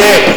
say